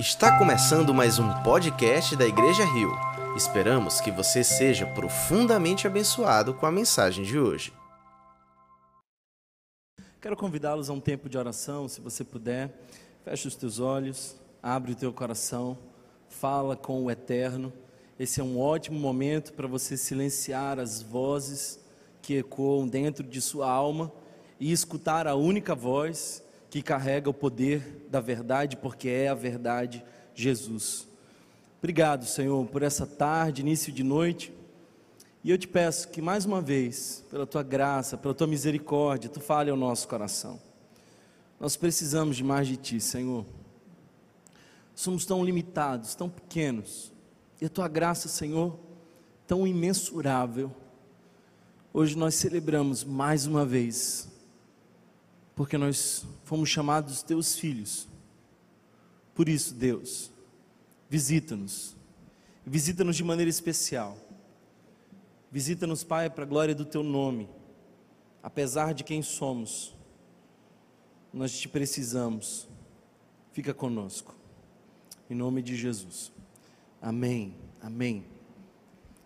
Está começando mais um podcast da Igreja Rio. Esperamos que você seja profundamente abençoado com a mensagem de hoje. Quero convidá-los a um tempo de oração, se você puder. Feche os teus olhos, abre o teu coração, fala com o Eterno. Esse é um ótimo momento para você silenciar as vozes que ecoam dentro de sua alma e escutar a única voz que carrega o poder da verdade, porque é a verdade, Jesus. Obrigado, Senhor, por essa tarde, início de noite. E eu te peço que mais uma vez, pela tua graça, pela tua misericórdia, tu fale ao nosso coração. Nós precisamos de mais de ti, Senhor. Somos tão limitados, tão pequenos. E a tua graça, Senhor, tão imensurável. Hoje nós celebramos mais uma vez porque nós fomos chamados teus filhos. Por isso, Deus, visita-nos, visita-nos de maneira especial. Visita-nos, Pai, para a glória do teu nome, apesar de quem somos, nós te precisamos. Fica conosco, em nome de Jesus. Amém, amém.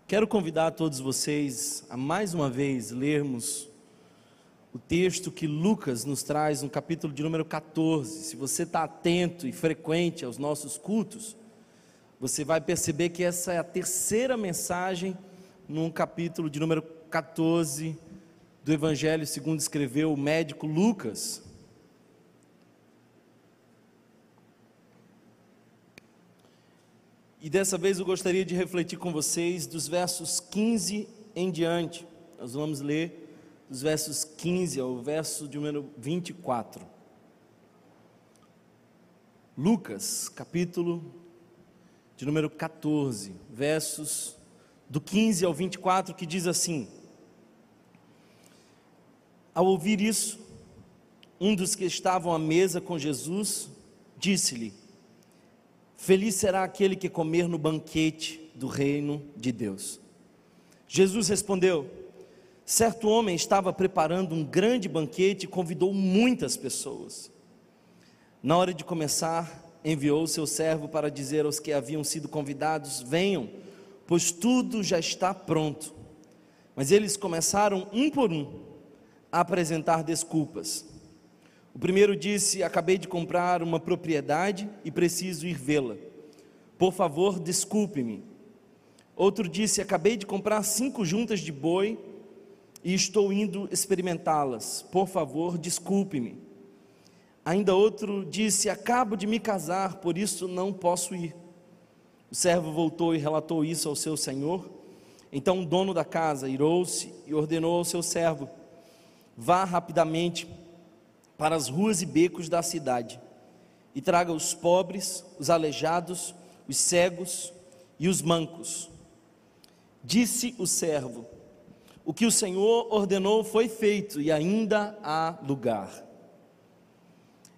Quero convidar todos vocês a mais uma vez lermos o texto que Lucas nos traz no capítulo de número 14. Se você está atento e frequente aos nossos cultos, você vai perceber que essa é a terceira mensagem num capítulo de número 14 do Evangelho segundo escreveu o médico Lucas. E dessa vez eu gostaria de refletir com vocês dos versos 15 em diante. Nós vamos ler dos versos 15 ao verso de número 24. Lucas, capítulo de número 14, versos do 15 ao 24, que diz assim: Ao ouvir isso, um dos que estavam à mesa com Jesus disse-lhe: Feliz será aquele que comer no banquete do reino de Deus. Jesus respondeu: Certo homem estava preparando um grande banquete e convidou muitas pessoas. Na hora de começar, enviou seu servo para dizer aos que haviam sido convidados: Venham, pois tudo já está pronto. Mas eles começaram um por um a apresentar desculpas. O primeiro disse: Acabei de comprar uma propriedade e preciso ir vê-la. Por favor, desculpe-me. Outro disse: Acabei de comprar cinco juntas de boi e estou indo experimentá-las. Por favor, desculpe-me. Ainda outro disse: Acabo de me casar, por isso não posso ir. O servo voltou e relatou isso ao seu senhor. Então o dono da casa irou-se e ordenou ao seu servo: Vá rapidamente para as ruas e becos da cidade e traga os pobres, os aleijados, os cegos e os mancos. Disse o servo: o que o Senhor ordenou foi feito e ainda há lugar.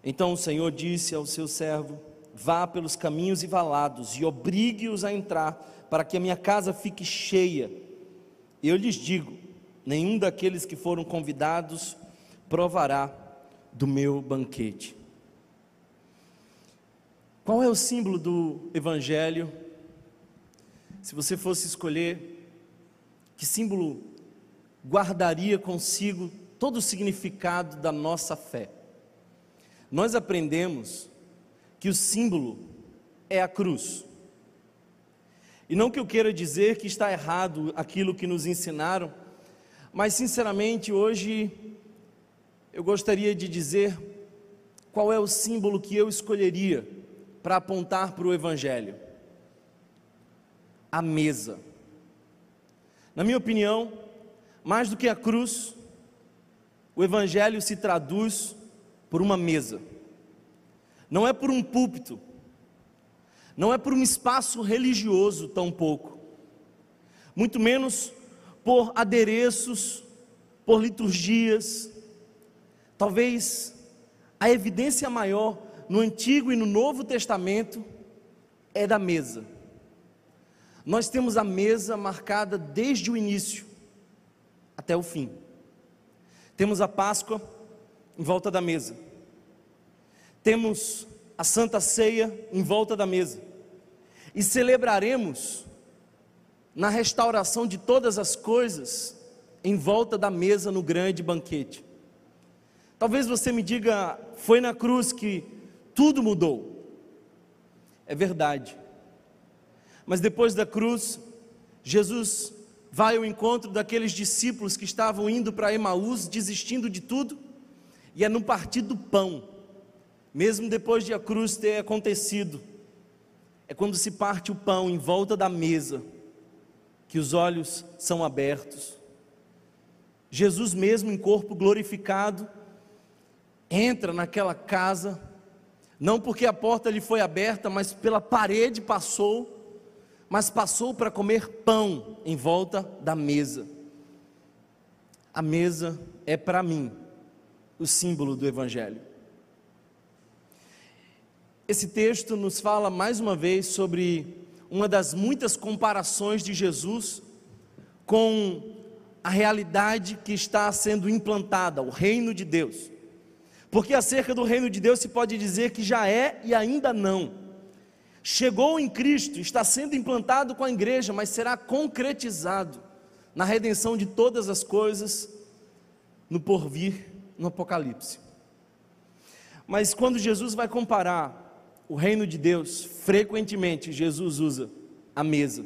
Então o Senhor disse ao seu servo: Vá pelos caminhos e valados e obrigue-os a entrar, para que a minha casa fique cheia. Eu lhes digo: nenhum daqueles que foram convidados provará do meu banquete. Qual é o símbolo do Evangelho? Se você fosse escolher, que símbolo guardaria consigo todo o significado da nossa fé. Nós aprendemos que o símbolo é a cruz. E não que eu queira dizer que está errado aquilo que nos ensinaram, mas sinceramente hoje eu gostaria de dizer qual é o símbolo que eu escolheria para apontar para o Evangelho: a mesa. Na minha opinião, mais do que a cruz, o Evangelho se traduz por uma mesa, não é por um púlpito, não é por um espaço religioso, tampouco, muito menos por adereços, por liturgias. Talvez a evidência maior no Antigo e no Novo Testamento é da mesa. Nós temos a mesa marcada desde o início até o fim. Temos a Páscoa em volta da mesa. Temos a Santa Ceia em volta da mesa e celebraremos na restauração de todas as coisas em volta da mesa no grande banquete. Talvez você me diga, foi na cruz que tudo mudou. É verdade. Mas depois da cruz, Jesus vai ao encontro daqueles discípulos que estavam indo para Emaús, desistindo de tudo, e é no partir do pão, mesmo depois de a cruz ter acontecido, é quando se parte o pão em volta da mesa, que os olhos são abertos. Jesus, mesmo em corpo glorificado, entra naquela casa, não porque a porta lhe foi aberta, mas pela parede passou, mas passou para comer pão em volta da mesa. A mesa é para mim o símbolo do Evangelho. Esse texto nos fala mais uma vez sobre uma das muitas comparações de Jesus com a realidade que está sendo implantada, o reino de Deus. Porque acerca do reino de Deus se pode dizer que já é e ainda não. Chegou em Cristo, está sendo implantado com a igreja, mas será concretizado na redenção de todas as coisas no porvir, no Apocalipse. Mas quando Jesus vai comparar o reino de Deus, frequentemente Jesus usa a mesa.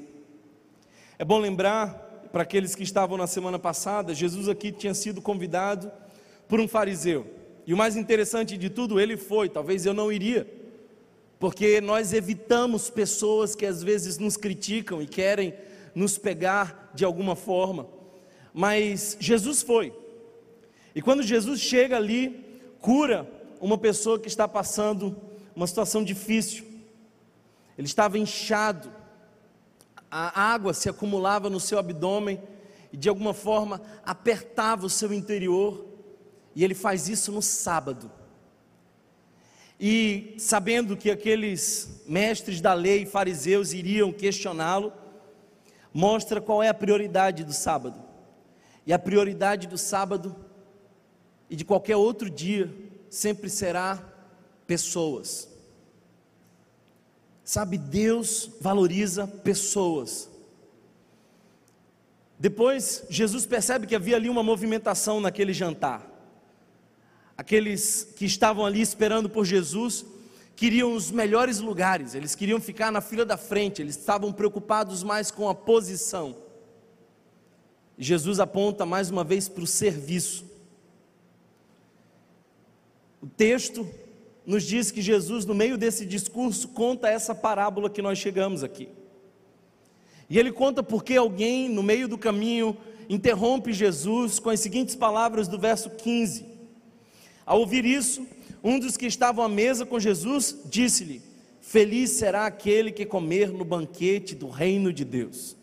É bom lembrar, para aqueles que estavam na semana passada, Jesus aqui tinha sido convidado por um fariseu. E o mais interessante de tudo, ele foi, talvez eu não iria, porque nós evitamos pessoas que às vezes nos criticam e querem nos pegar de alguma forma. Mas Jesus foi. E quando Jesus chega ali, cura uma pessoa que está passando uma situação difícil. Ele estava inchado, a água se acumulava no seu abdômen e de alguma forma apertava o seu interior, e ele faz isso no sábado. E sabendo que aqueles mestres da lei, fariseus, iriam questioná-lo, mostra qual é a prioridade do sábado. E a prioridade do sábado e de qualquer outro dia sempre será pessoas. Sabe, Deus valoriza pessoas. Depois, Jesus percebe que havia ali uma movimentação naquele jantar. Aqueles que estavam ali esperando por Jesus queriam os melhores lugares, eles queriam ficar na fila da frente, eles estavam preocupados mais com a posição. Jesus aponta mais uma vez para o serviço. O texto nos diz que Jesus, no meio desse discurso, conta essa parábola que nós chegamos aqui. E ele conta porque alguém, no meio do caminho, interrompe Jesus com as seguintes palavras do verso 15. Ao ouvir isso, um dos que estavam à mesa com Jesus disse-lhe: Feliz será aquele que comer no banquete do reino de Deus.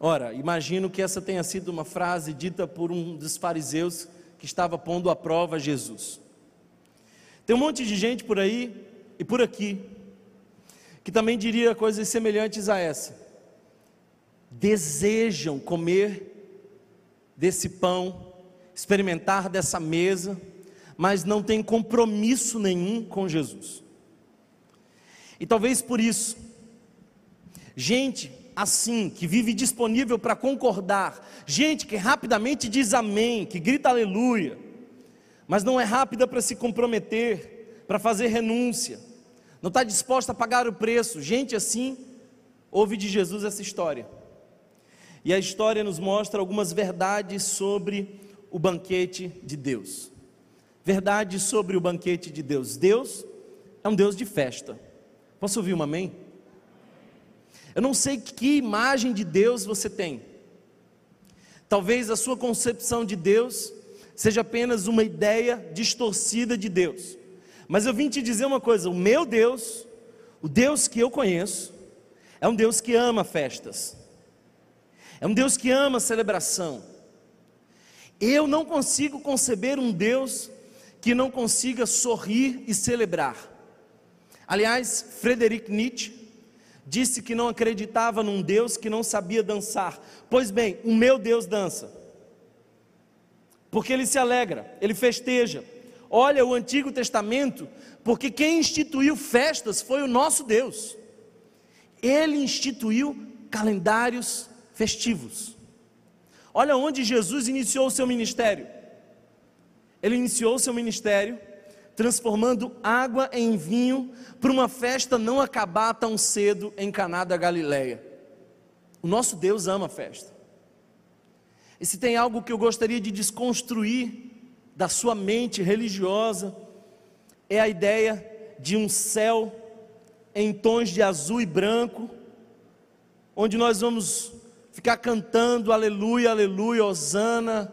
Ora, imagino que essa tenha sido uma frase dita por um dos fariseus que estava pondo à prova Jesus. Tem um monte de gente por aí e por aqui que também diria coisas semelhantes a essa. Desejam comer desse pão, experimentar dessa mesa, mas não tem compromisso nenhum com Jesus. E talvez por isso, gente assim, que vive disponível para concordar, gente que rapidamente diz amém, que grita aleluia, mas não é rápida para se comprometer, para fazer renúncia, não está disposta a pagar o preço. Gente assim, ouve de Jesus essa história. E a história nos mostra algumas verdades sobre o banquete de Deus. Verdades sobre o banquete de Deus. Deus é um Deus de festa. Posso ouvir um amém? Eu não sei que imagem de Deus você tem. Talvez a sua concepção de Deus seja apenas uma ideia distorcida de Deus. Mas eu vim te dizer uma coisa: o meu Deus, o Deus que eu conheço, é um Deus que ama festas, é um Deus que ama celebração. Eu não consigo conceber um Deus que não consiga sorrir e celebrar. Aliás, Frederic Nietzsche disse que não acreditava num Deus que não sabia dançar. Pois bem, o meu Deus dança, porque ele se alegra, ele festeja. olha o Antigo Testamento, porque quem instituiu festas foi o nosso Deus. Ele instituiu calendários festivos. Olha onde Jesus iniciou o seu ministério. Ele iniciou o seu ministério transformando água em vinho para uma festa não acabar tão cedo em Caná da Galileia. O nosso Deus ama a festa. E se tem algo que eu gostaria de desconstruir da sua mente religiosa, é a ideia de um céu em tons de azul e branco, onde nós vamos ficar cantando aleluia, aleluia, hosana,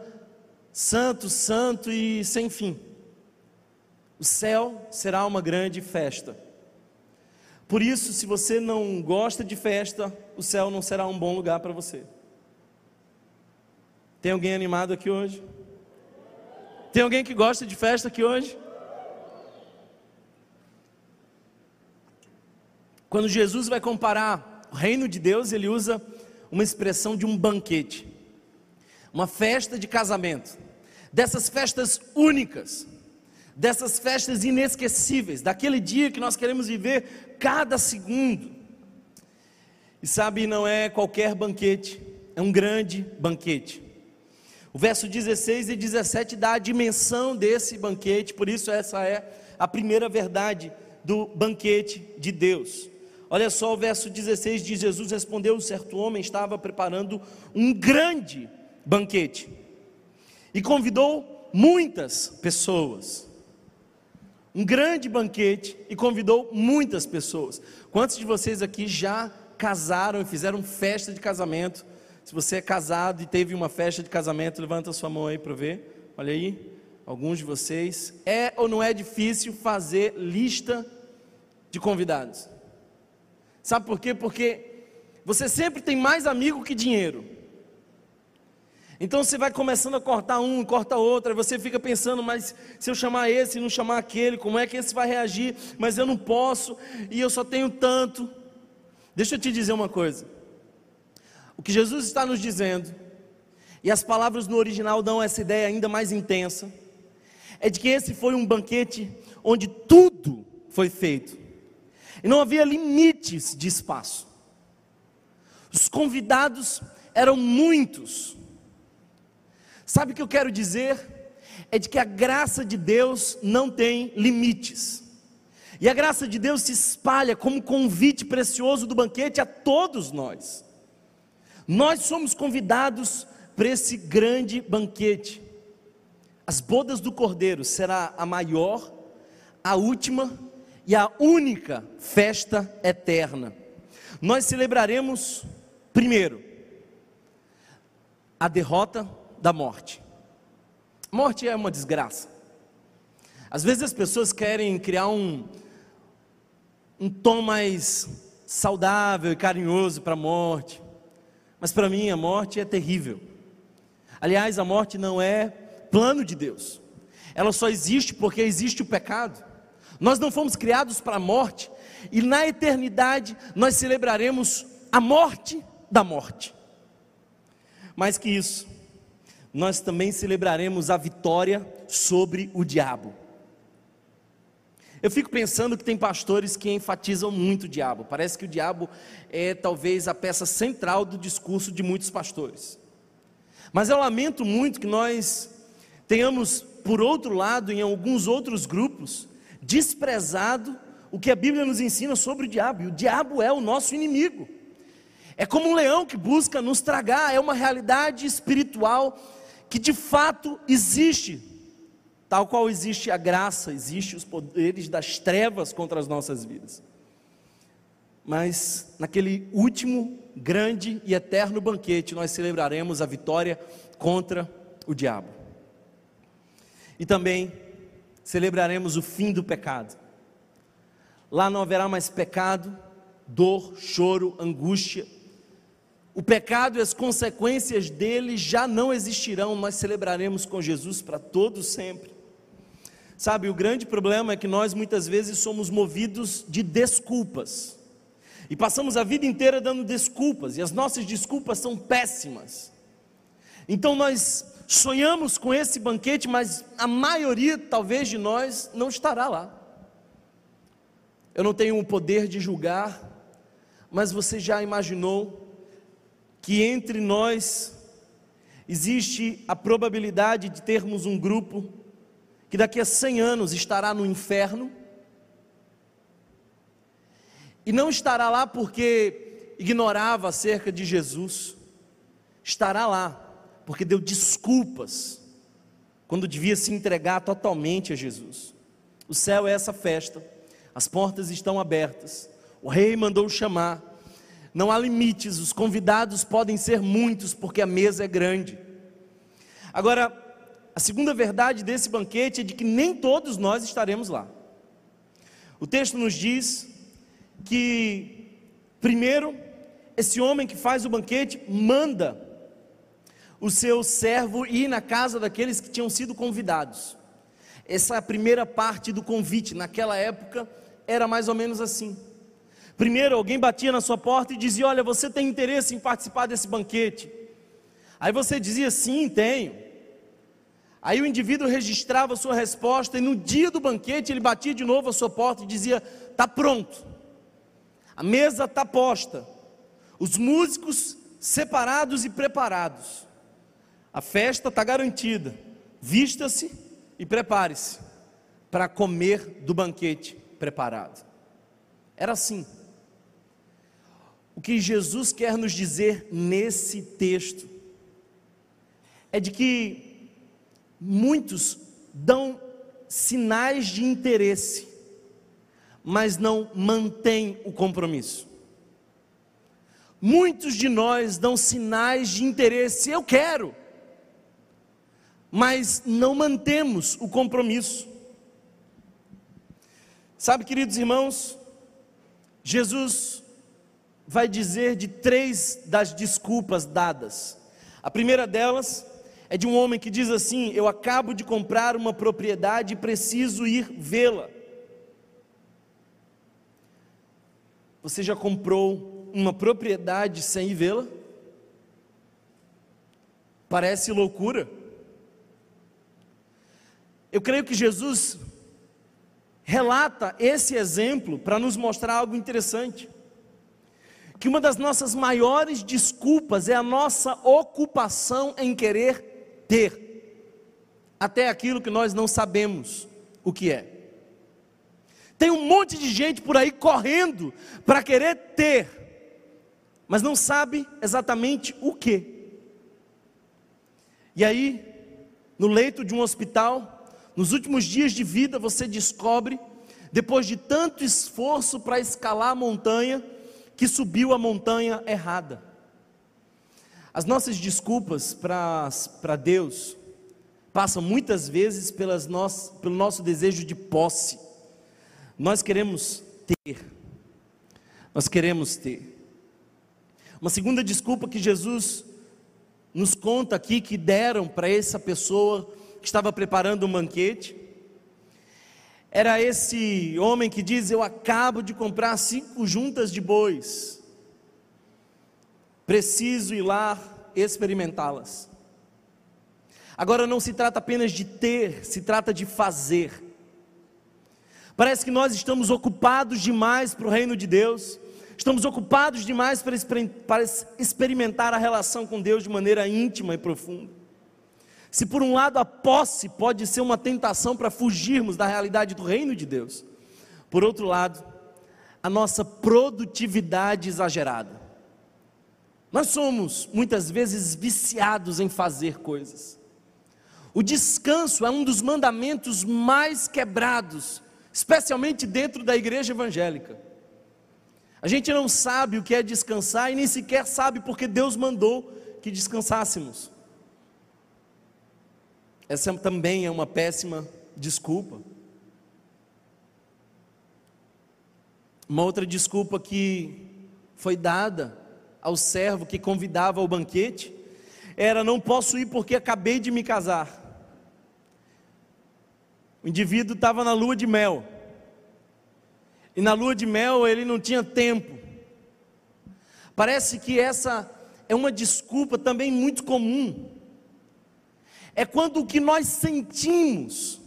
santo, santo e sem fim. O céu será uma grande festa. Por isso, se você não gosta de festa, o céu não será um bom lugar para você. Tem alguém animado aqui hoje? Tem alguém que gosta de festa aqui hoje? Quando Jesus vai comparar o reino de Deus, ele usa uma expressão de um banquete, uma festa de casamento, dessas festas únicas, dessas festas inesquecíveis, daquele dia que nós queremos viver cada segundo. E sabe, não é qualquer banquete, é um grande banquete. O verso 16 e 17 dá a dimensão desse banquete, por isso essa é a primeira verdade do banquete de Deus. Olha só o verso 16 diz: Jesus respondeu: certo homem estava preparando um grande banquete e convidou muitas pessoas. Um grande banquete e convidou muitas pessoas. Quantos de vocês aqui já casaram e fizeram festa de casamento? Se você é casado e teve uma festa de casamento, levanta sua mão aí para ver. Olha aí, alguns de vocês. É ou não é difícil fazer lista de convidados? Sabe por quê? Porque você sempre tem mais amigo que dinheiro. Então você vai começando a cortar um, corta outro, aí você fica pensando, mas se eu chamar esse e não chamar aquele, como é que esse vai reagir? Mas eu não posso, e eu só tenho tanto. Deixa eu te dizer uma coisa. O que Jesus está nos dizendo, e as palavras no original dão essa ideia ainda mais intensa, é de que esse foi um banquete onde tudo foi feito e não havia limites de espaço. Os convidados eram muitos. Sabe o que eu quero dizer? É de que a graça de Deus não tem limites. E a graça de Deus se espalha como convite precioso do banquete a todos nós. Nós somos convidados para esse grande banquete. As bodas do Cordeiro será a maior, a última e a única festa eterna. Nós celebraremos, primeiro, a derrota da morte. Morte é uma desgraça. Às vezes as pessoas querem criar um, um tom mais saudável e carinhoso para a morte, mas para mim a morte é terrível. Aliás, a morte não é plano de Deus, ela só existe porque existe o pecado. Nós não fomos criados para a morte, e na eternidade nós celebraremos a morte da morte. Mais que isso, nós também celebraremos a vitória sobre o diabo. Eu fico pensando que tem pastores que enfatizam muito o diabo. Parece que o diabo é talvez a peça central do discurso de muitos pastores. Mas eu lamento muito que nós tenhamos, por outro lado, em alguns outros grupos, desprezado o que a Bíblia nos ensina sobre o diabo, e o diabo é o nosso inimigo. É como um leão que busca nos tragar, é uma realidade espiritual que de fato existe, tal qual existe a graça, existe os poderes das trevas contra as nossas vidas. Mas naquele último grande e eterno banquete nós celebraremos a vitória contra o diabo. E também celebraremos o fim do pecado. Lá não haverá mais pecado, dor, choro, angústia. O pecado e as consequências dele já não existirão, nós celebraremos com Jesus para todo sempre. Sabe, o grande problema é que nós muitas vezes somos movidos de desculpas. E passamos a vida inteira dando desculpas, e as nossas desculpas são péssimas. Então nós sonhamos com esse banquete, mas a maioria, talvez, de nós não estará lá. Eu não tenho o poder de julgar, mas você já imaginou que entre nós existe a probabilidade de termos um grupo que daqui a 100 anos estará no inferno? E não estará lá porque ignorava acerca de Jesus, estará lá porque deu desculpas quando devia se entregar totalmente a Jesus. O céu é essa festa, as portas estão abertas, o rei mandou chamar, não há limites, os convidados podem ser muitos, porque a mesa é grande. Agora, a segunda verdade desse banquete é de que nem todos nós estaremos lá. O texto nos diz que, primeiro, esse homem que faz o banquete manda o seu servo ir na casa daqueles que tinham sido convidados. Essa é primeira parte do convite, naquela época era mais ou menos assim. Primeiro, alguém batia na sua porta e dizia: Olha, você tem interesse em participar desse banquete? Aí você dizia: Sim, tenho. Aí o indivíduo registrava a sua resposta e no dia do banquete ele batia de novo a sua porta e dizia: Está pronto, a mesa está posta, os músicos separados e preparados, a festa está garantida, vista-se e prepare-se para comer do banquete preparado. Era assim. O que Jesus quer nos dizer nesse texto é de que muitos dão sinais de interesse, mas não mantêm o compromisso. Muitos de nós dão sinais de interesse, eu quero, mas não mantemos o compromisso. Sabe, queridos irmãos, Jesus vai dizer de três das desculpas dadas. A primeira delas é de um homem que diz assim: Eu acabo de comprar uma propriedade e preciso ir vê-la. Você já comprou uma propriedade sem ir vê-la? Parece loucura. Eu creio que Jesus relata esse exemplo para nos mostrar algo interessante que uma das nossas maiores desculpas é a nossa ocupação em querer ter, até aquilo que nós não sabemos o que é. Tem um monte de gente por aí correndo para querer ter, mas não sabe exatamente o que. E aí, no leito de um hospital, nos últimos dias de vida, você descobre, depois de tanto esforço para escalar a montanha, que subiu a montanha errada. As nossas desculpas para Deus passam muitas vezes pelas nós, pelo nosso desejo de posse. Nós queremos ter, nós queremos ter. Uma segunda desculpa que Jesus nos conta aqui que deram para essa pessoa estava preparando um banquete era esse homem que diz: Eu acabo de comprar cinco juntas de bois, preciso ir lá experimentá-las. Agora não se trata apenas de ter, se trata de fazer. Parece que nós estamos ocupados demais para o reino de Deus, estamos ocupados demais para experimentar a relação com Deus de maneira íntima e profunda. Se por um lado a posse pode ser uma tentação para fugirmos da realidade do reino de Deus, por outro lado, a nossa produtividade exagerada. Nós somos muitas vezes viciados em fazer coisas. O descanso é um dos mandamentos mais quebrados, especialmente dentro da igreja evangélica. A gente não sabe o que é descansar e nem sequer sabe porque Deus mandou que descansássemos. Essa também é uma péssima desculpa. Uma outra desculpa que foi dada ao servo que convidava ao banquete era: não posso ir porque acabei de me casar. O indivíduo estava na lua de mel. E na lua de mel ele não tinha tempo. Parece que essa é uma desculpa também muito comum é quando o que nós sentimos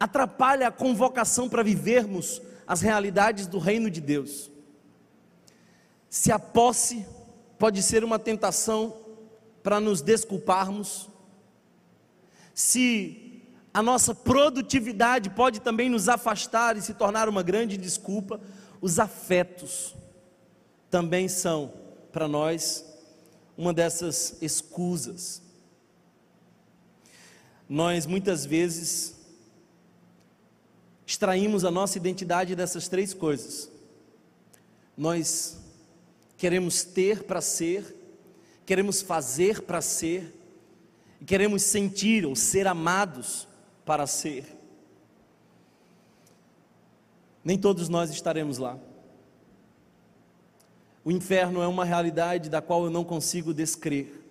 atrapalha a convocação para vivermos as realidades do reino de Deus. Se a posse pode ser uma tentação para nos desculparmos, se a nossa produtividade pode também nos afastar e se tornar uma grande desculpa, os afetos também são para nós uma dessas escusas. Nós muitas vezes extraímos a nossa identidade dessas três coisas. Nós queremos ter para ser, queremos fazer para ser, e queremos sentir ou ser amados para ser. Nem todos nós estaremos lá. O inferno é uma realidade da qual eu não consigo descrever,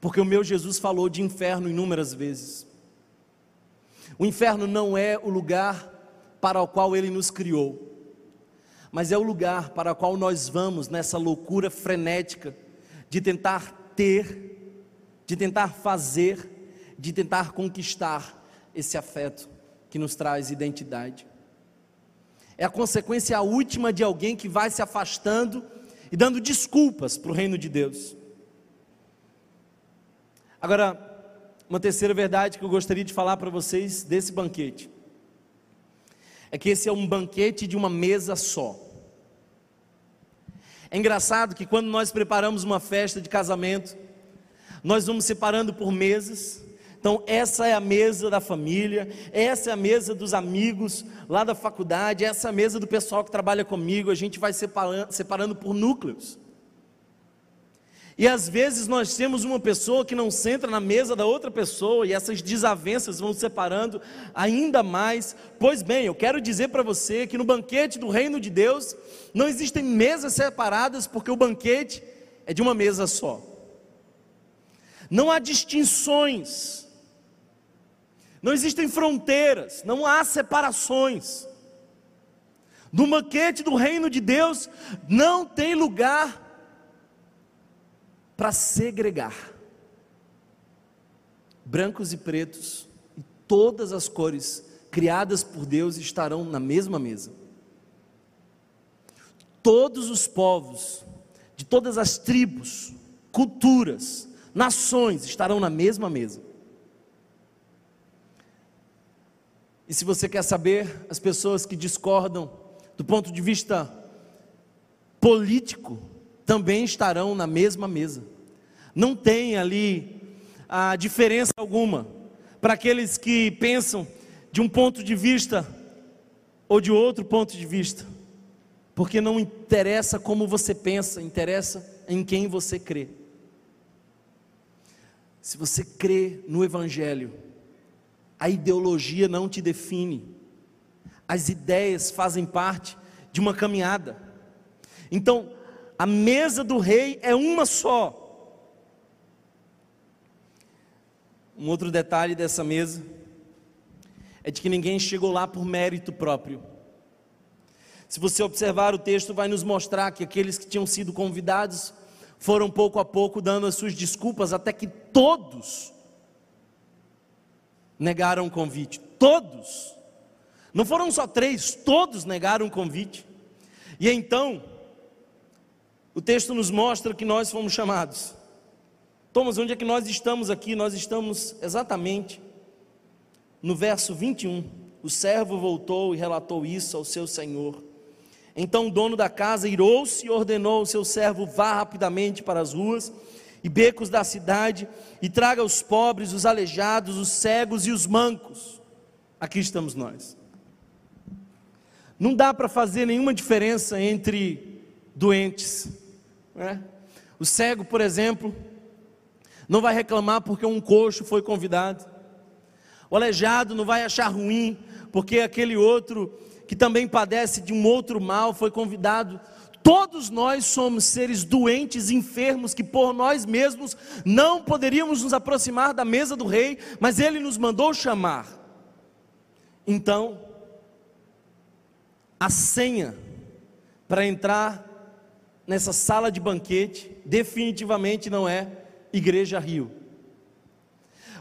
porque o meu Jesus falou de inferno inúmeras vezes. O inferno não é o lugar para o qual ele nos criou, mas é o lugar para o qual nós vamos nessa loucura frenética de tentar ter, de tentar fazer, de tentar conquistar esse afeto que nos traz identidade. É a consequência última de alguém que vai se afastando e dando desculpas para o reino de Deus. Agora, uma terceira verdade que eu gostaria de falar para vocês desse banquete é que esse é um banquete de uma mesa só. É engraçado que quando nós preparamos uma festa de casamento, nós vamos separando por mesas. Então, essa é a mesa da família, essa é a mesa dos amigos lá da faculdade, essa é a mesa do pessoal que trabalha comigo. A gente vai separando, separando por núcleos. E às vezes nós temos uma pessoa que não senta na mesa da outra pessoa e essas desavenças vão separando ainda mais. Pois bem, eu quero dizer para você que no banquete do reino de Deus não existem mesas separadas porque o banquete é de uma mesa só. Não há distinções. Não existem fronteiras, não há separações. No banquete do reino de Deus não tem lugar para segregar. Brancos e pretos e todas as cores criadas por Deus estarão na mesma mesa. Todos os povos, de todas as tribos, culturas, nações estarão na mesma mesa. E se você quer saber, as pessoas que discordam do ponto de vista político, também estarão na mesma mesa. Não tem ali a diferença alguma para aqueles que pensam de um ponto de vista ou de outro ponto de vista, porque não interessa como você pensa, interessa em quem você crê. Se você crê no Evangelho, a ideologia não te define, as ideias fazem parte de uma caminhada. Então, a mesa do rei é uma só. Um outro detalhe dessa mesa é de que ninguém chegou lá por mérito próprio. Se você observar o texto, vai nos mostrar que aqueles que tinham sido convidados foram pouco a pouco dando as suas desculpas, até que todos negaram o convite. Todos. Não foram só três, todos negaram o convite. E então, o texto nos mostra que nós fomos chamados. Thomas, onde é que nós estamos aqui? Nós estamos exatamente no verso 21. O servo voltou e relatou isso ao seu senhor. Então o dono da casa irou-se e ordenou ao seu servo: vá rapidamente para as ruas e becos da cidade e traga os pobres, os aleijados, os cegos e os mancos. Aqui estamos nós. Não dá para fazer nenhuma diferença entre doentes né? O cego, por exemplo, não vai reclamar porque um coxo foi convidado. O aleijado não vai achar ruim porque aquele outro que também padece de um outro mal foi convidado. Todos nós somos seres doentes, enfermos, que por nós mesmos não poderíamos nos aproximar da mesa do rei, mas ele nos mandou chamar. Então, a senha para entrar nessa sala de banquete definitivamente não é Igreja Rio.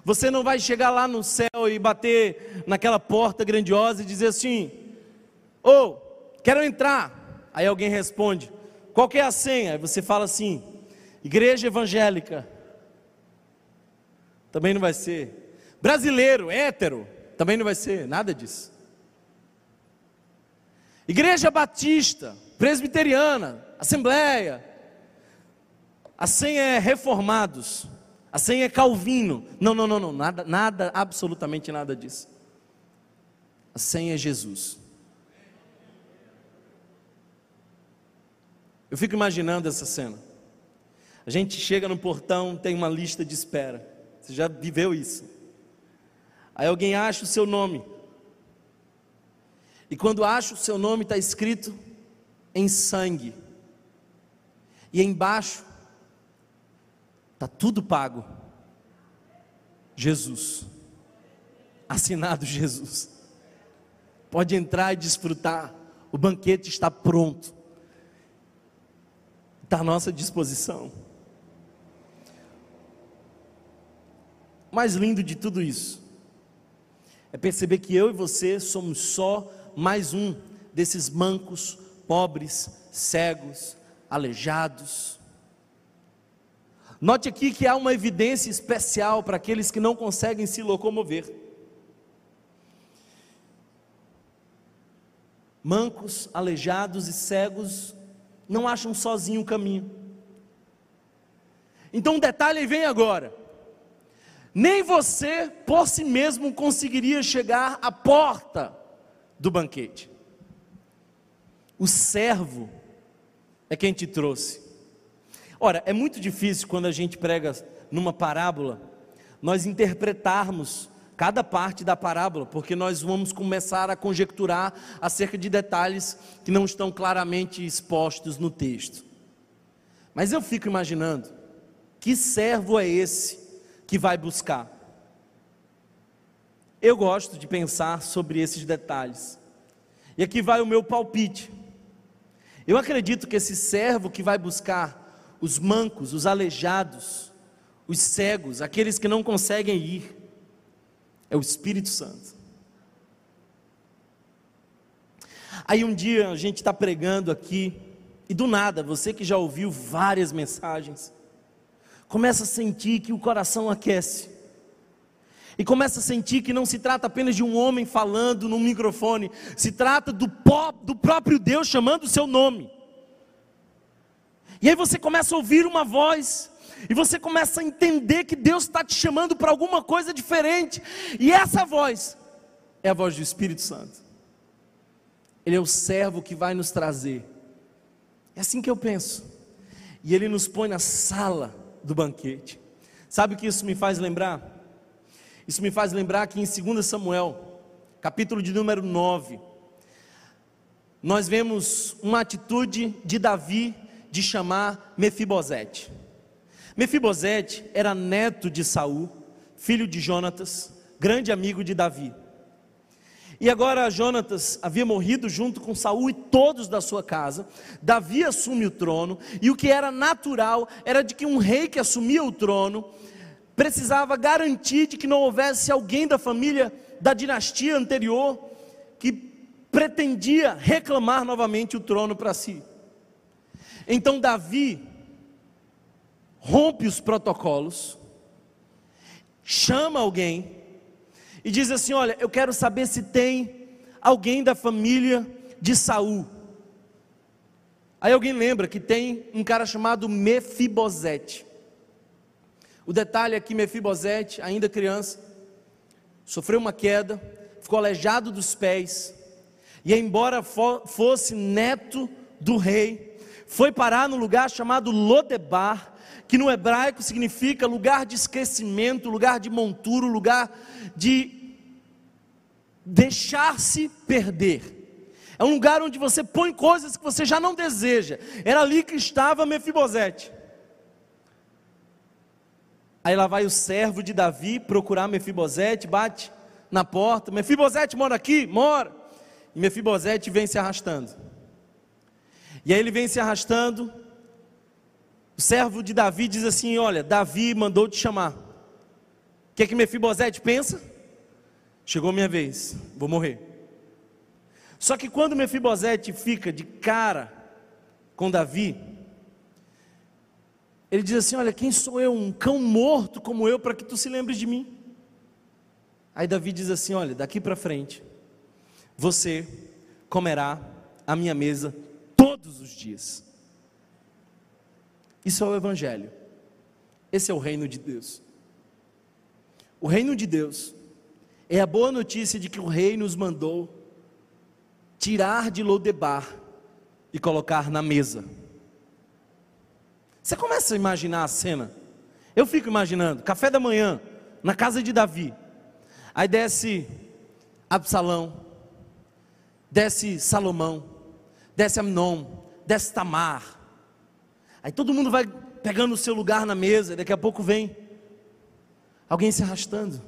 Você não vai chegar lá no céu e bater naquela porta grandiosa e dizer assim: Ô, oh, quero entrar. Aí alguém responde: Qual que é a senha? Aí você fala assim: Igreja evangélica. Também não vai ser. Brasileiro, hétero. Também não vai ser. Nada disso. Igreja Batista, Presbiteriana, Assembleia. A senha é reformados. A senha é Calvino. Não, não, não, não, nada, nada, absolutamente nada disso. A senha é Jesus. Eu fico imaginando essa cena. A gente chega no portão, tem uma lista de espera. Você já viveu isso? Aí alguém acha o seu nome. E quando acha o seu nome, está escrito em sangue. E embaixo Está tudo pago. Jesus. Assinado Jesus. Pode entrar e desfrutar. O banquete está pronto. Está à nossa disposição. O mais lindo de tudo isso é perceber que eu e você somos só mais um desses mancos, pobres, cegos, aleijados, Note aqui que há uma evidência especial para aqueles que não conseguem se locomover. Mancos, aleijados e cegos não acham sozinho o caminho. Então, um detalhe vem agora. Nem você, por si mesmo, conseguiria chegar à porta do banquete. O servo é quem te trouxe. Ora, é muito difícil quando a gente prega numa parábola, nós interpretarmos cada parte da parábola, porque nós vamos começar a conjecturar acerca de detalhes que não estão claramente expostos no texto. Mas eu fico imaginando, que servo é esse que vai buscar? Eu gosto de pensar sobre esses detalhes. E aqui vai o meu palpite. Eu acredito que esse servo que vai buscar os mancos, os aleijados, os cegos, aqueles que não conseguem ir. É o Espírito Santo. Aí um dia a gente está pregando aqui, e do nada, você que já ouviu várias mensagens, começa a sentir que o coração aquece. E começa a sentir que não se trata apenas de um homem falando no microfone, se trata do, do próprio Deus chamando o seu nome. E aí você começa a ouvir uma voz, e você começa a entender que Deus está te chamando para alguma coisa diferente, e essa voz é a voz do Espírito Santo. Ele é o servo que vai nos trazer. É assim que eu penso. E ele nos põe na sala do banquete. Sabe o que isso me faz lembrar? Isso me faz lembrar que em 2 Samuel, capítulo de número 9, nós vemos uma atitude de Davi de chamar Mefibosete. Mefibosete era neto de Saul, filho de Jonatas, grande amigo de Davi. E agora Jonatas havia morrido junto com Saul e todos da sua casa. Davi assume o trono, e o que era natural era de que um rei que assumia o trono precisava garantir de que não houvesse alguém da família da dinastia anterior que pretendia reclamar novamente o trono para si. Então Davi rompe os protocolos, chama alguém e diz assim: Olha, eu quero saber se tem alguém da família de Saul. Aí alguém lembra que tem um cara chamado Mefibosete. O detalhe é que Mefibosete, ainda criança, sofreu uma queda, ficou aleijado dos pés, e embora fosse neto do rei, foi parar no lugar chamado Lodebar, que no hebraico significa lugar de esquecimento, lugar de monturo, lugar de deixar-se perder. É um lugar onde você põe coisas que você já não deseja. Era ali que estava Mefibosete. Aí lá vai o servo de Davi procurar Mefibosete, bate na porta. Mefibosete mora aqui? Mora. E Mefibosete vem se arrastando. E aí ele vem se arrastando. O servo de Davi diz assim: Olha, Davi mandou te chamar. que é que Mefibosete pensa? Chegou minha vez, vou morrer. Só que quando Mefibosete fica de cara com Davi, ele diz assim: Olha, quem sou eu, um cão morto como eu, para que tu se lembres de mim? Aí Davi diz assim: Olha, daqui para frente, você comerá a minha mesa todos os dias. Isso é o Evangelho. Esse é o reino de Deus. O reino de Deus é a boa notícia de que o rei nos mandou tirar de Lodebar e colocar na mesa. Você começa a imaginar a cena. Eu fico imaginando, café da manhã, na casa de Davi. Aí desce Absalão, desce Salomão, desce Amnon, desce Tamar. Aí todo mundo vai pegando o seu lugar na mesa, daqui a pouco vem alguém se arrastando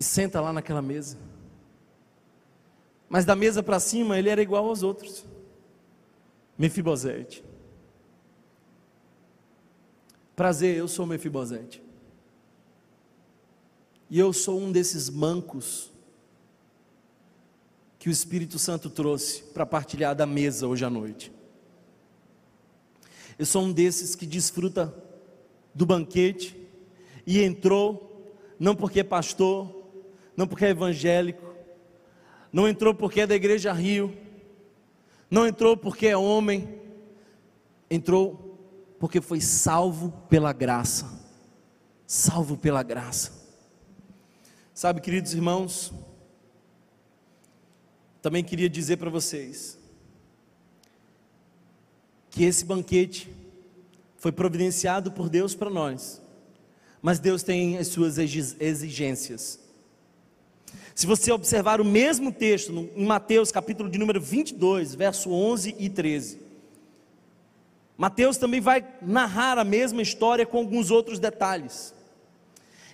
e senta lá naquela mesa. Mas da mesa para cima ele era igual aos outros. Mefibosete. Prazer, eu sou Mefibosete. E eu sou um desses mancos que o Espírito Santo trouxe para partilhar da mesa hoje à noite. Eu sou um desses que desfruta do banquete e entrou, não porque é pastor, não porque é evangélico, não entrou porque é da igreja Rio, não entrou porque é homem, entrou porque foi salvo pela graça. Salvo pela graça. Sabe, queridos irmãos, também queria dizer para vocês que esse banquete foi providenciado por Deus para nós, mas Deus tem as suas exigências. Se você observar o mesmo texto em Mateus, capítulo de número 22, verso 11 e 13, Mateus também vai narrar a mesma história com alguns outros detalhes.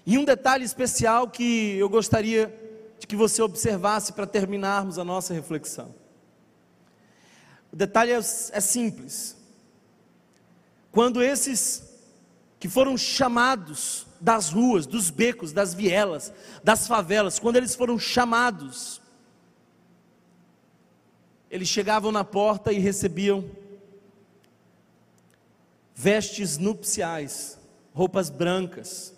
E um detalhe especial que eu gostaria de que você observasse para terminarmos a nossa reflexão. O detalhe é, é simples. Quando esses que foram chamados das ruas, dos becos, das vielas, das favelas, quando eles foram chamados, eles chegavam na porta e recebiam vestes nupciais, roupas brancas.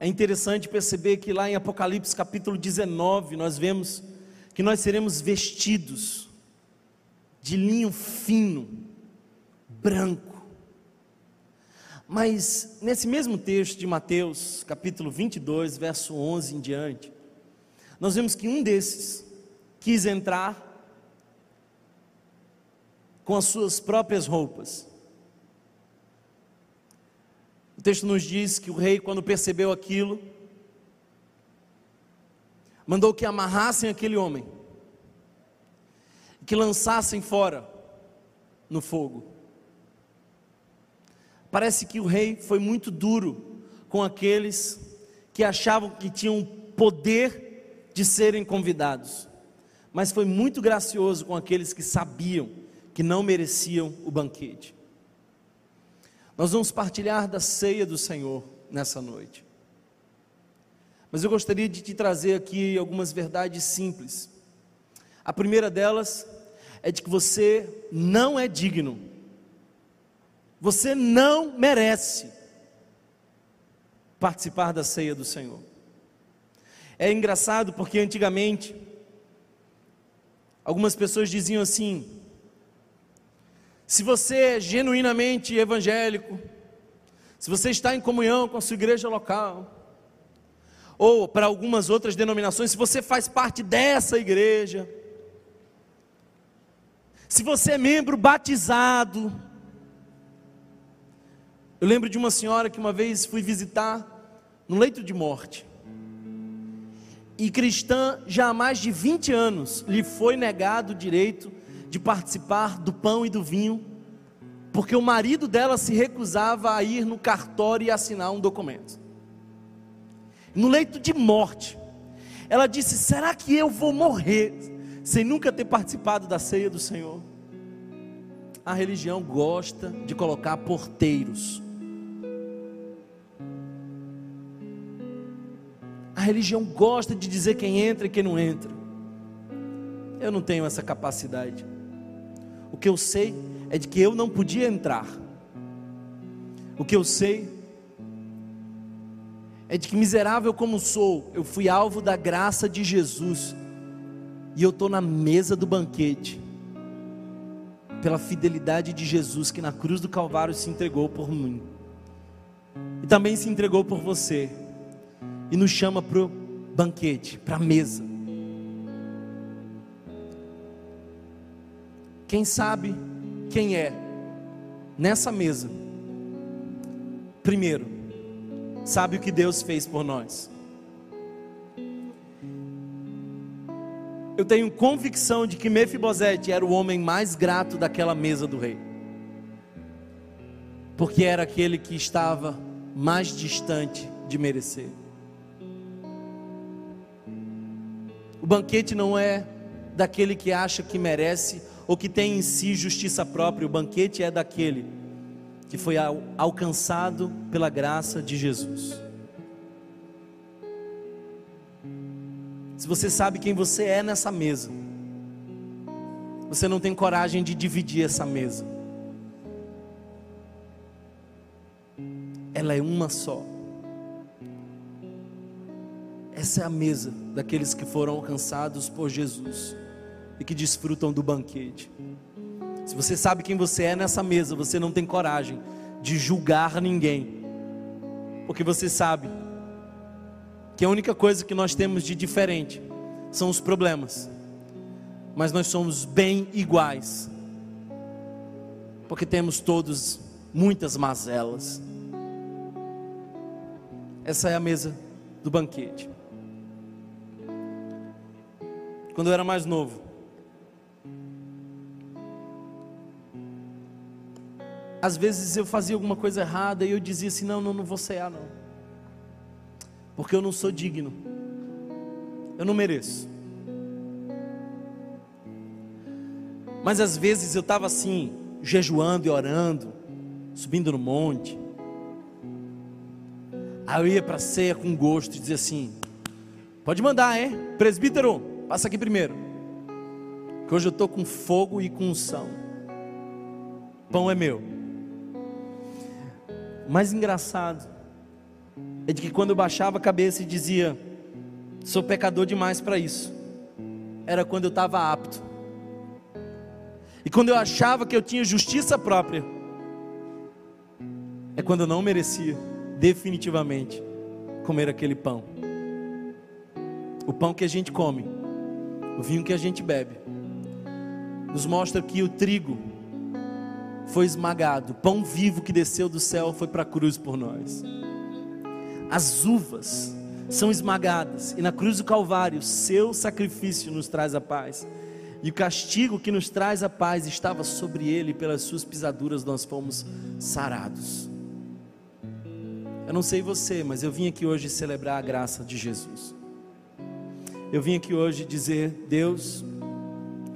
É interessante perceber que lá em Apocalipse capítulo 19, nós vemos que nós seremos vestidos de linho fino, branco. Mas nesse mesmo texto de Mateus, capítulo 22, verso 11 em diante, nós vemos que um desses quis entrar com as suas próprias roupas. O texto nos diz que o rei, quando percebeu aquilo, mandou que amarrassem aquele homem, que lançassem fora no fogo. Parece que o rei foi muito duro com aqueles que achavam que tinham poder de serem convidados, mas foi muito gracioso com aqueles que sabiam que não mereciam o banquete. Nós vamos partilhar da ceia do Senhor nessa noite. Mas eu gostaria de te trazer aqui algumas verdades simples. A primeira delas é de que você não é digno você não merece participar da ceia do Senhor. É engraçado porque antigamente algumas pessoas diziam assim: se você é genuinamente evangélico, se você está em comunhão com a sua igreja local, ou para algumas outras denominações, se você faz parte dessa igreja, se você é membro batizado, eu lembro de uma senhora que uma vez fui visitar no leito de morte. E cristã já há mais de 20 anos lhe foi negado o direito de participar do pão e do vinho, porque o marido dela se recusava a ir no cartório e assinar um documento. No leito de morte, ela disse: Será que eu vou morrer sem nunca ter participado da ceia do Senhor? A religião gosta de colocar porteiros. A religião gosta de dizer quem entra e quem não entra. Eu não tenho essa capacidade. O que eu sei é de que eu não podia entrar. O que eu sei é de que, miserável como sou, eu fui alvo da graça de Jesus, e eu estou na mesa do banquete, pela fidelidade de Jesus, que na cruz do Calvário se entregou por mim, e também se entregou por você, e nos chama para o banquete, para a mesa. Quem sabe quem é nessa mesa? Primeiro, sabe o que Deus fez por nós. Eu tenho convicção de que Mefibosete era o homem mais grato daquela mesa do rei. Porque era aquele que estava mais distante de merecer. O banquete não é daquele que acha que merece ou que tem em si justiça própria, o banquete é daquele que foi alcançado pela graça de Jesus. Se você sabe quem você é nessa mesa, você não tem coragem de dividir essa mesa. Ela é uma só. Essa é a mesa daqueles que foram alcançados por Jesus e que desfrutam do banquete. Se você sabe quem você é nessa mesa, você não tem coragem de julgar ninguém, porque você sabe que a única coisa que nós temos de diferente são os problemas, mas nós somos bem iguais, porque temos todos muitas mazelas. Essa é a mesa do banquete. Quando eu era mais novo, Às vezes eu fazia alguma coisa errada e eu dizia assim: não, não, não vou cear, não. Porque eu não sou digno. Eu não mereço. Mas às vezes eu estava assim, jejuando e orando, subindo no monte. Aí eu ia para a ceia com gosto e dizia assim: pode mandar, é? Presbítero, passa aqui primeiro. Que hoje eu estou com fogo e com unção. Pão é meu. Mais engraçado é de que quando eu baixava a cabeça e dizia, sou pecador demais para isso, era quando eu estava apto. E quando eu achava que eu tinha justiça própria, é quando eu não merecia, definitivamente, comer aquele pão. O pão que a gente come, o vinho que a gente bebe, nos mostra que o trigo foi esmagado, pão vivo que desceu do céu foi para a cruz por nós. As uvas são esmagadas, e na cruz do Calvário, seu sacrifício nos traz a paz. E o castigo que nos traz a paz estava sobre ele, pelas suas pisaduras nós fomos sarados. Eu não sei você, mas eu vim aqui hoje celebrar a graça de Jesus. Eu vim aqui hoje dizer: Deus,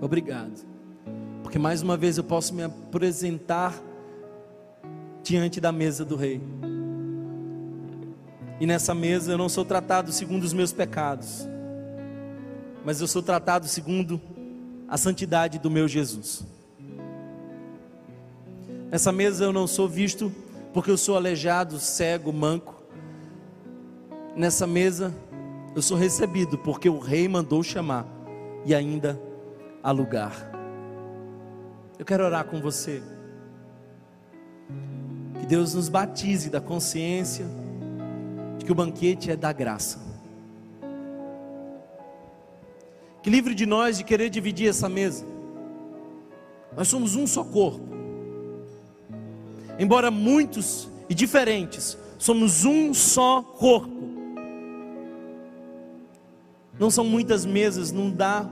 obrigado porque mais uma vez eu posso me apresentar diante da mesa do Rei. E nessa mesa eu não sou tratado segundo os meus pecados, mas eu sou tratado segundo a santidade do meu Jesus. Nessa mesa eu não sou visto porque eu sou aleijado, cego, manco. Nessa mesa eu sou recebido porque o rei mandou chamar e ainda há lugar. Eu quero orar com você. Que Deus nos batize da consciência de que o banquete é da graça. Que livre de nós de querer dividir essa mesa. Nós somos um só corpo. Embora muitos e diferentes, somos um só corpo. Não são muitas mesas, não dá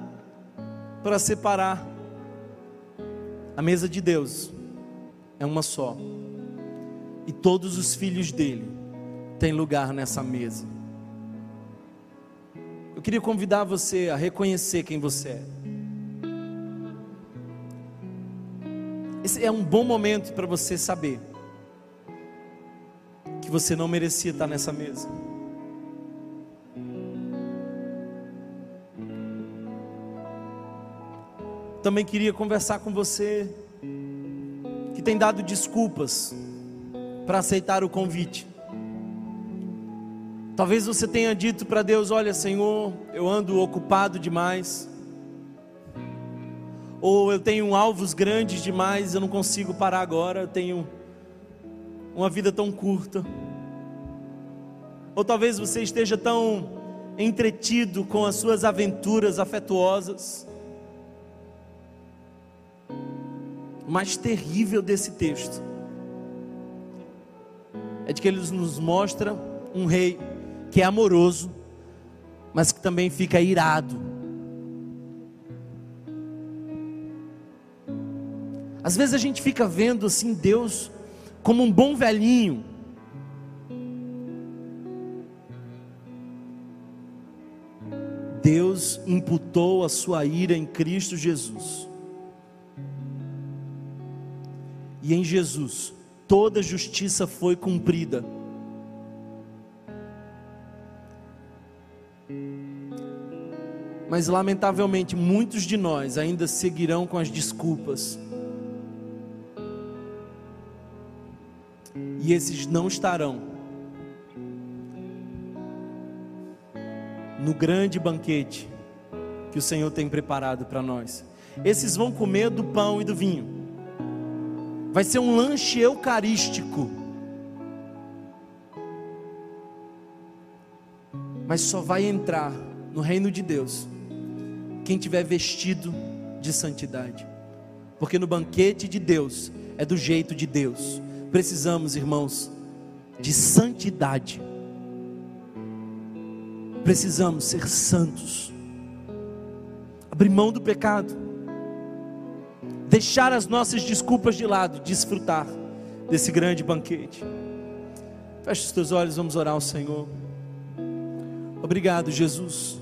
para separar. A mesa de Deus é uma só. E todos os filhos dele têm lugar nessa mesa. Eu queria convidar você a reconhecer quem você é. Esse é um bom momento para você saber que você não merecia estar nessa mesa. Também queria conversar com você que tem dado desculpas para aceitar o convite. Talvez você tenha dito para Deus: Olha, Senhor, eu ando ocupado demais, ou eu tenho alvos grandes demais, eu não consigo parar agora, eu tenho uma vida tão curta. Ou talvez você esteja tão entretido com as suas aventuras afetuosas. Mais terrível desse texto é de que ele nos mostra um rei que é amoroso, mas que também fica irado. Às vezes a gente fica vendo assim Deus como um bom velhinho. Deus imputou a sua ira em Cristo Jesus. E em Jesus toda justiça foi cumprida. Mas lamentavelmente muitos de nós ainda seguirão com as desculpas. E esses não estarão no grande banquete que o Senhor tem preparado para nós. Esses vão comer do pão e do vinho. Vai ser um lanche eucarístico. Mas só vai entrar no reino de Deus quem tiver vestido de santidade. Porque no banquete de Deus é do jeito de Deus. Precisamos, irmãos, de santidade. Precisamos ser santos. Abrir mão do pecado deixar as nossas desculpas de lado, desfrutar desse grande banquete. Feche os teus olhos, vamos orar ao Senhor. Obrigado, Jesus.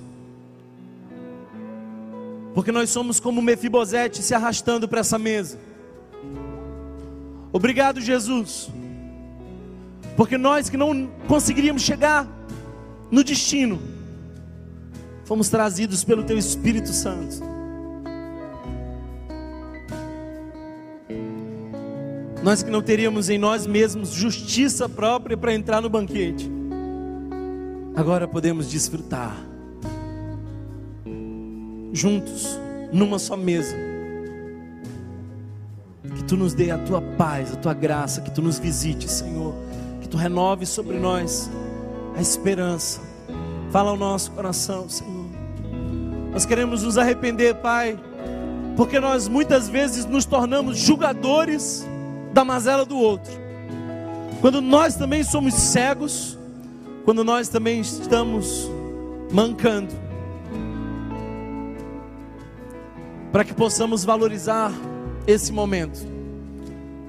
Porque nós somos como Mefibosete se arrastando para essa mesa. Obrigado, Jesus. Porque nós que não conseguiríamos chegar no destino, fomos trazidos pelo Teu Espírito Santo Nós que não teríamos em nós mesmos justiça própria para entrar no banquete, agora podemos desfrutar juntos, numa só mesa. Que tu nos dê a tua paz, a tua graça, que tu nos visite, Senhor, que tu renove sobre nós a esperança. Fala ao nosso coração, Senhor. Nós queremos nos arrepender, Pai, porque nós muitas vezes nos tornamos julgadores da mazela do outro. Quando nós também somos cegos, quando nós também estamos mancando, para que possamos valorizar esse momento.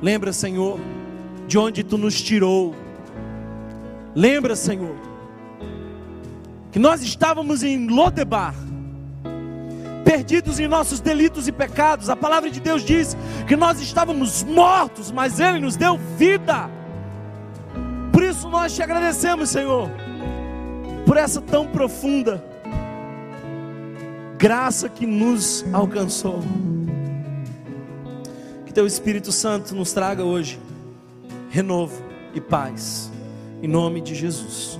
Lembra, Senhor, de onde tu nos tirou. Lembra, Senhor, que nós estávamos em Lodebar perdidos em nossos delitos e pecados. A palavra de Deus diz que nós estávamos mortos, mas Ele nos deu vida. Por isso nós te agradecemos, Senhor, por essa tão profunda graça que nos alcançou. Que Teu Espírito Santo nos traga hoje renovo e paz, em nome de Jesus.